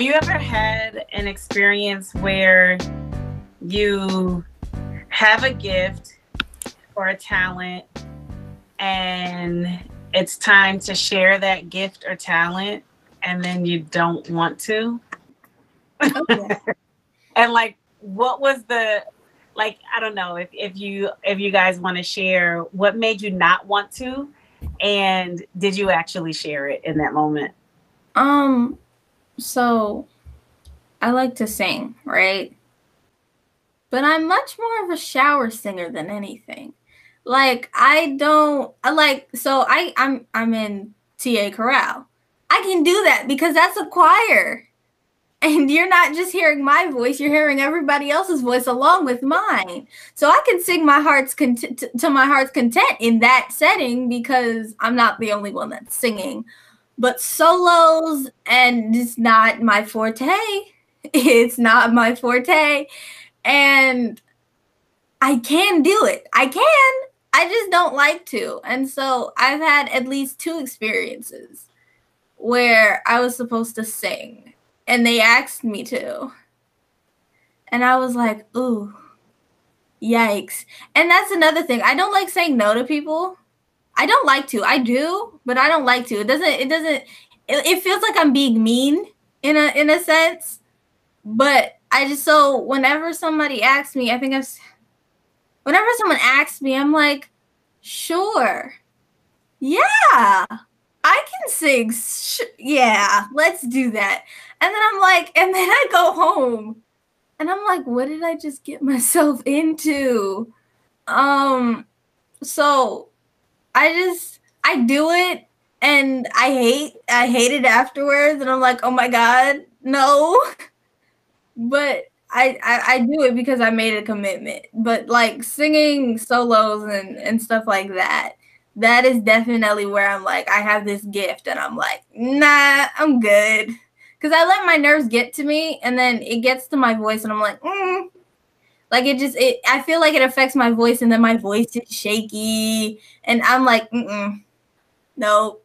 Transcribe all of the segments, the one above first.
Have you ever had an experience where you have a gift or a talent and it's time to share that gift or talent and then you don't want to? Okay. and like what was the like I don't know if, if you if you guys want to share what made you not want to and did you actually share it in that moment? Um so I like to sing, right? But I'm much more of a shower singer than anything. Like I don't I like so I I'm I'm in TA chorale. I can do that because that's a choir. And you're not just hearing my voice, you're hearing everybody else's voice along with mine. So I can sing my heart's content to my heart's content in that setting because I'm not the only one that's singing. But solos and it's not my forte. It's not my forte. And I can do it. I can. I just don't like to. And so I've had at least two experiences where I was supposed to sing and they asked me to. And I was like, ooh, yikes. And that's another thing. I don't like saying no to people. I don't like to. I do, but I don't like to. It doesn't, it doesn't, it, it feels like I'm being mean in a in a sense. But I just so whenever somebody asks me, I think I've whenever someone asks me, I'm like, sure. Yeah. I can sing. Sh- yeah, let's do that. And then I'm like, and then I go home and I'm like, what did I just get myself into? Um, so I just I do it and I hate I hate it afterwards, and I'm like, oh my god, no. But I, I, I do it because I made a commitment. But like singing solos and and stuff like that, that is definitely where I'm like, I have this gift, and I'm like, nah, I'm good. Because I let my nerves get to me, and then it gets to my voice, and I'm like, mm. Like it just, it. I feel like it affects my voice, and then my voice is shaky, and I'm like, mm, nope.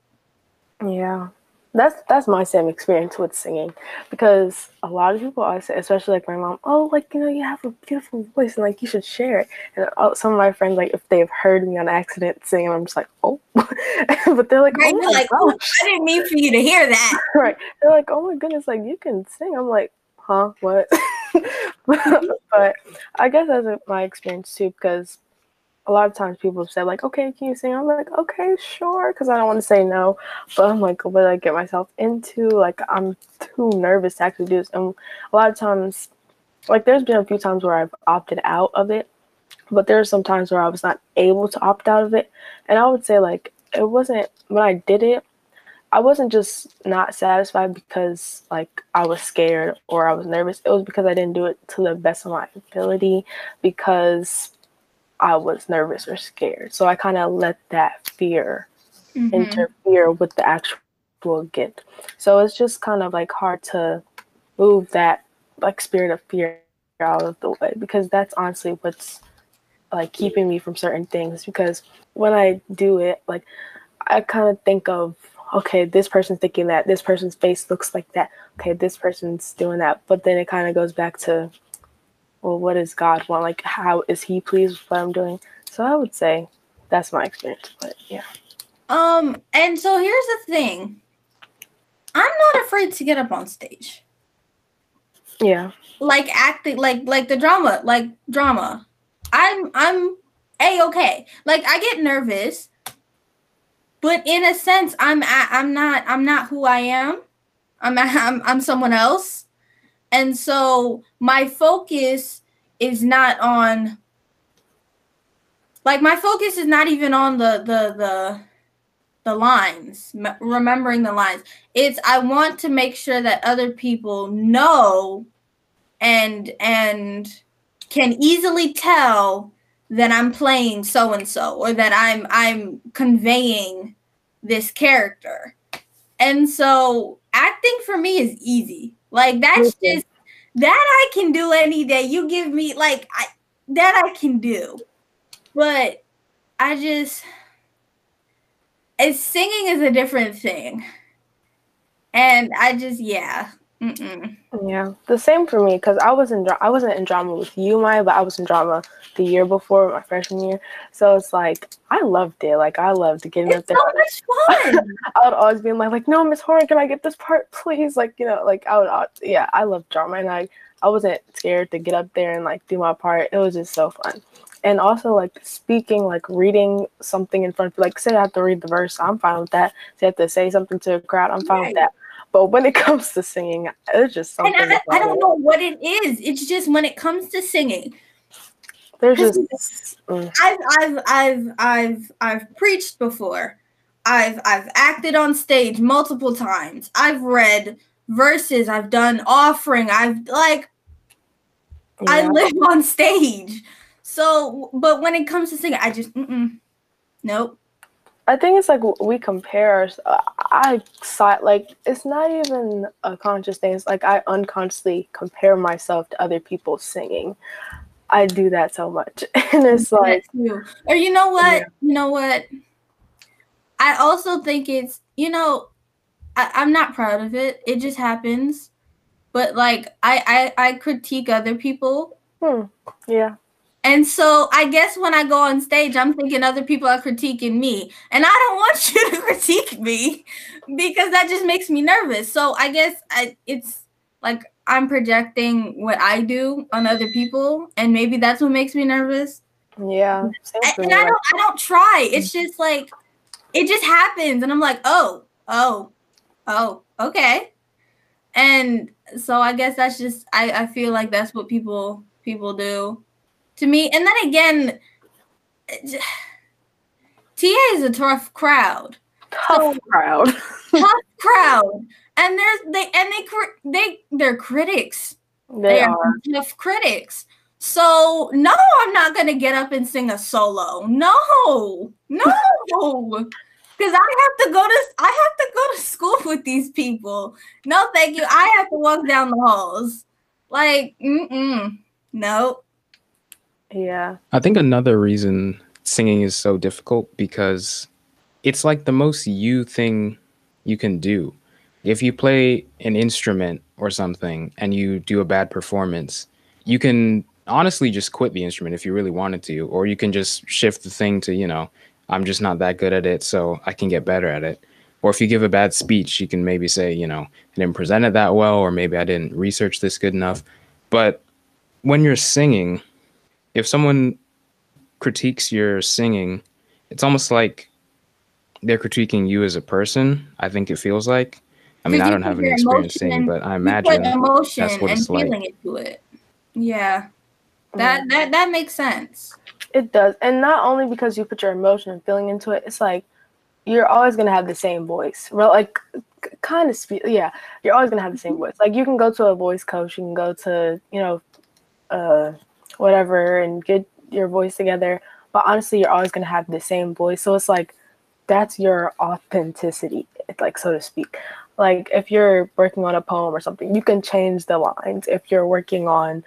Yeah that's that's my same experience with singing because a lot of people I say, especially like my mom, oh, like you know, you have a beautiful voice and like you should share it. And some of my friends, like if they've heard me on accident sing, I'm just like, oh, but they're like, right, oh like, oh, I didn't mean for you to hear that. right? They're like, oh my goodness, like you can sing. I'm like, huh, what? but I guess that's my experience too because a lot of times people have said like, okay, can you sing? I'm like, okay, sure, because I don't want to say no, but I'm like, what did I get myself into? Like, I'm too nervous to actually do this, and a lot of times, like, there's been a few times where I've opted out of it, but there are some times where I was not able to opt out of it, and I would say like it wasn't when I did it. I wasn't just not satisfied because like I was scared or I was nervous. It was because I didn't do it to the best of my ability because I was nervous or scared. So I kind of let that fear mm-hmm. interfere with the actual gift. So it's just kind of like hard to move that like spirit of fear out of the way because that's honestly what's like keeping me from certain things because when I do it, like I kind of think of okay, this person's thinking that, this person's face looks like that, okay, this person's doing that. But then it kind of goes back to well, what does God want? Like, how is He pleased with what I'm doing? So I would say that's my experience. But yeah. Um, and so here's the thing. I'm not afraid to get up on stage. Yeah. Like acting, like like the drama, like drama. I'm I'm a okay. Like I get nervous, but in a sense, I'm I'm not I'm not who I am. I'm I'm I'm someone else and so my focus is not on like my focus is not even on the the the the lines remembering the lines it's i want to make sure that other people know and and can easily tell that i'm playing so and so or that i'm i'm conveying this character and so acting for me is easy like that's just that I can do any day. You give me like I that I can do. But I just it's singing is a different thing. And I just yeah, Mm-mm. Yeah, the same for me because I was in I wasn't in drama with you, Maya, but I was in drama the year before my freshman year. So it's like I loved it. Like I loved getting It's up there. so much fun. I would always be like, like, no, Miss Horn, can I get this part, please? Like, you know, like I would, yeah, I love drama, and I, I wasn't scared to get up there and like do my part. It was just so fun, and also like speaking, like reading something in front of, like, say I have to read the verse, I'm fine with that. Say I have to say something to a crowd, I'm fine Right. with that. But when it comes to singing, it's just something. and I, I don't it. know what it is. It's just when it comes to singing, There's just, mm, I've I've I've I've I've preached before. I've I've acted on stage multiple times. I've read verses. I've done offering. I've like I live on stage. So, but when it comes to singing, I just mm-mm. nope. I think it's like we compare. uh, I like it's not even a conscious thing. It's like I unconsciously compare myself to other people singing. I do that so much, and it's like Or you know what? Yeah. You know what? I also think it's you know, I, I'm not proud of it. It just happens. But like I, I I critique other people. Hmm. yeah, And so I guess when I go on stage, I'm thinking other people are critiquing me. And I don't want you to critique me because that just makes me nervous. So I guess I, it's like I'm projecting what I do on other people. And maybe that's what makes me nervous. yeah. I- and. I don't I don't try. It's just like it just happens and I'm like, "Oh, oh, oh, okay." And so I guess that's just I I feel like that's what people people do to me. And then again, TA is a tough crowd. tough crowd. Tough crowd. And there's they and they they they're critics. they They're are. tough critics. So no, I'm not gonna get up and sing a solo. No, no, because I have to go to I have to go to school with these people. No, thank you. I have to walk down the halls. Like, mm-mm, no. Yeah, I think another reason singing is so difficult because it's like the most you thing you can do. If you play an instrument or something and you do a bad performance, you can honestly just quit the instrument if you really wanted to, or you can just shift the thing to, you know, I'm just not that good at it, so I can get better at it. Or if you give a bad speech, you can maybe say, you know, I didn't present it that well, or maybe I didn't research this good enough. But when you're singing, if someone critiques your singing, it's almost like they're critiquing you as a person. I think it feels like. I mean, I don't have put any experience emotion singing, but I imagine put emotion that's what and it's like. feeling into it. Yeah, that Mm. that that makes sense. it does, and not only because you put your emotion and feeling into it. It's like you're always gonna have the same voice. Real like kind of speak. Yeah, you're always gonna have the same voice. Like you can go to a voice coach. You can go to you know, uh, whatever, and get your voice together. But honestly, you're always gonna have the same voice. So it's like that's your authenticity, like so to speak. Like if you're working on a poem or something, you can change the lines. If you're working on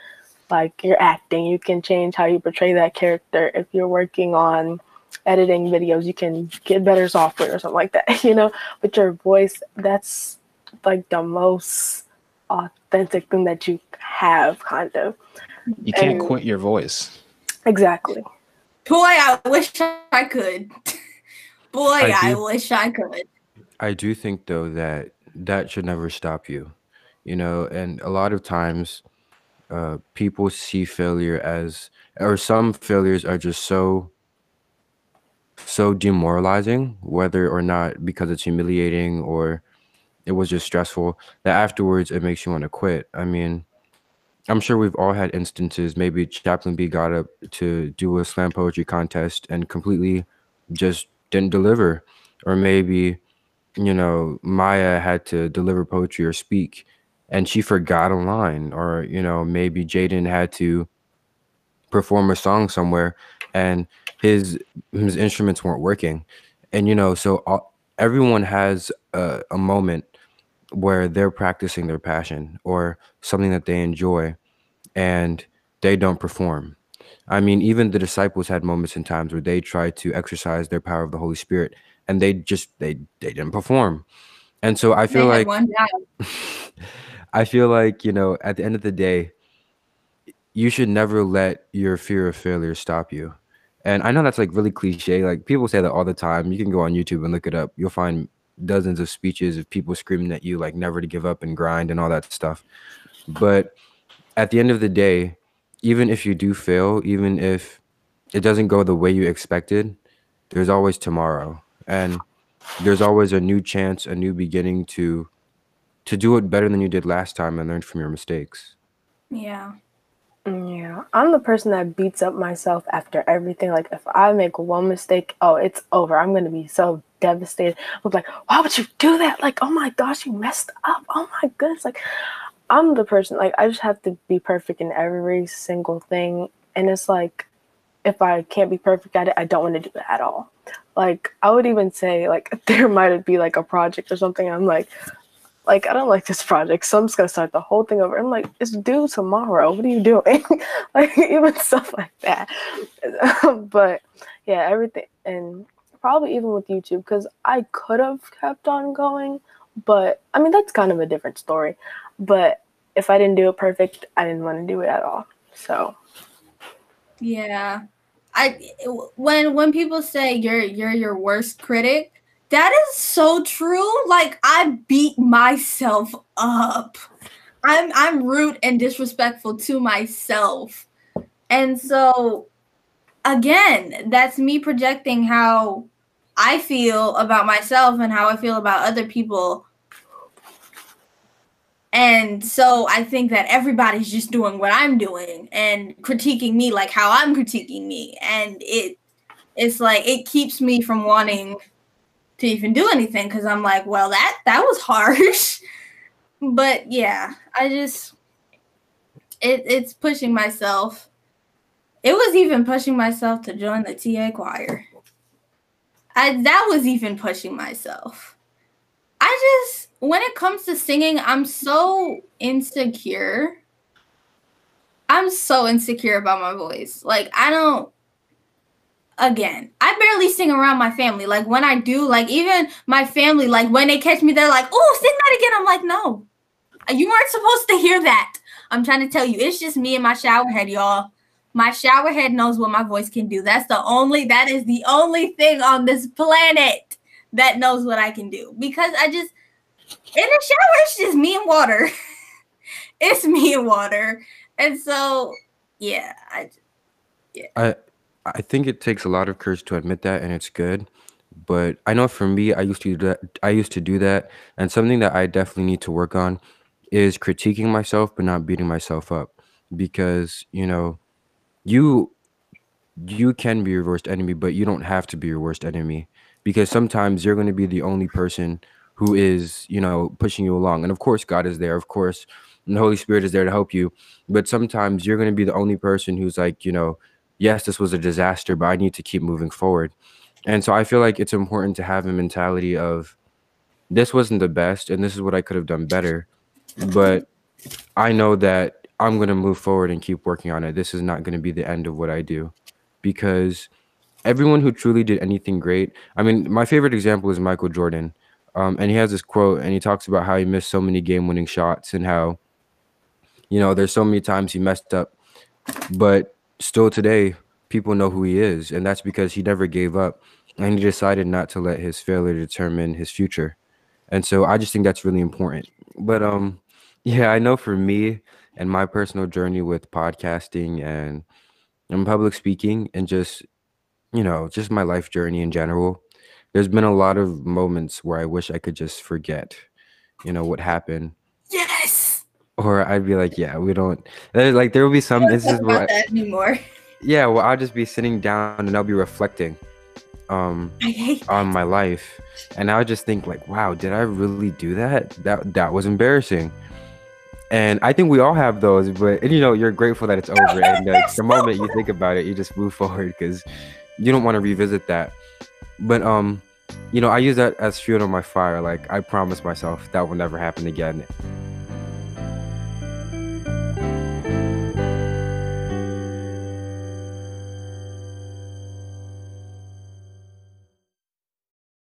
like your acting, you can change how you portray that character. If you're working on editing videos, you can get better software or something like that, you know. But your voice, that's like the most authentic thing that you have, kind of. You can't And- quit your voice. Exactly. Boy, I wish I could. Boy, I I, wish I could. I do think though that that should never stop you, you know, and a lot of times uh, people see failure as, or some failures are just so, so demoralizing, whether or not because it's humiliating or it was just stressful, that afterwards it makes you want to quit. I mean, I'm sure we've all had instances. Maybe Chaplain B got up to do a slam poetry contest and completely just didn't deliver, or maybe you know, Maya had to deliver poetry or speak and she forgot a line, or, you know, maybe Jaden had to perform a song somewhere and his his instruments weren't working. And, you know, so all, everyone has a, a moment where they're practicing their passion or something that they enjoy and they don't perform. I mean, even the disciples had moments and times where they tried to exercise their power of the Holy Spirit and they just they they didn't perform. And so I feel like. I feel like, you know, at the end of the day, you should never let your fear of failure stop you. And I know that's like really cliche. Like people say that all the time. You can go on YouTube and look it up. You'll find dozens of speeches of people screaming at you like never to give up and grind and all that stuff. But at the end of the day, even if you do fail, even if it doesn't go the way you expected, there's always tomorrow. And there's always a new chance, a new beginning to to do it better than you did last time and learn from your mistakes. Yeah. Yeah, I'm the person that beats up myself after everything. Like if I make one mistake, oh, it's over. I'm gonna be so devastated. I'm like, why would you do that? Like, oh my gosh, you messed up. Oh my goodness. Like, I'm the person. Like, I just have to be perfect in every single thing. And it's like, if I can't be perfect at it, I don't want to do it at all. Like, I would even say like there might be like a project or something. I'm like, like I don't like this project, so I'm just gonna start the whole thing over. I'm like, it's due tomorrow. What are you doing? like even stuff like that. but yeah, everything and probably even with YouTube because I could have kept on going, but I mean that's kind of a different story. But if I didn't do it perfect, I didn't want to do it at all. So Yeah. I when when people say you're you're your worst critic, that is so true. Like I beat myself up. I'm I'm rude and disrespectful to myself. And so again, that's me projecting how I feel about myself and how I feel about other people. And so I think that everybody's just doing what I'm doing and critiquing me like how I'm critiquing me. And it it's like it keeps me from wanting to even do anything because I'm like, well, that that was harsh. but yeah, I just it it's pushing myself. It was even pushing myself to join the TA choir. I that was even pushing myself. I just when it comes to singing, I'm so insecure. I'm so insecure about my voice. Like I don't again. I barely sing around my family. Like when I do, like even my family, like when they catch me, they're like, "Oh, sing that again." I'm like, "No, you weren't supposed to hear that." I'm trying to tell you, it's just me and my shower head, y'all. My shower head knows what my voice can do. That's the only. That is the only thing on this planet that knows what I can do. Because I just in the shower, it's just me and water. it's me and water, and so yeah, I. Yeah. I I think it takes a lot of courage to admit that, and it's good. But I know for me, I used to do that. I used to do that, and something that I definitely need to work on is critiquing myself, but not beating myself up, because you know, you you can be your worst enemy, but you don't have to be your worst enemy, because sometimes you're going to be the only person who is you know pushing you along, and of course, God is there. Of course, and the Holy Spirit is there to help you, but sometimes you're going to be the only person who's like you know yes, this was a disaster, but I need to keep moving forward. And so I feel like it's important to have a mentality of this wasn't the best and this is what I could have done better. But I know that I'm going to move forward and keep working on it. This is not going to be the end of what I do because everyone who truly did anything great, I mean, my favorite example is Michael Jordan. Um, and he has this quote and he talks about how he missed so many game winning shots and how, you know, there's so many times he messed up. But still today, people know who he is, and that's because he never gave up and he decided not to let his failure determine his future. And so I just think that's really important. But um yeah, I know for me and my personal journey with podcasting and and public speaking and just you know, just my life journey in general, there's been a lot of moments where I wish I could just forget, you know, what happened. Yes. Or I'd be like, yeah, we don't like there will be some instances where I, anymore. Yeah, well, I'll just be sitting down and I'll be reflecting um on my life and i'll just think like wow did i really do that that that was embarrassing and i think we all have those but and, you know you're grateful that it's over and like, the moment you think about it you just move forward because you don't want to revisit that. But um you know i use that as fuel on my fire like i promise myself that will never happen again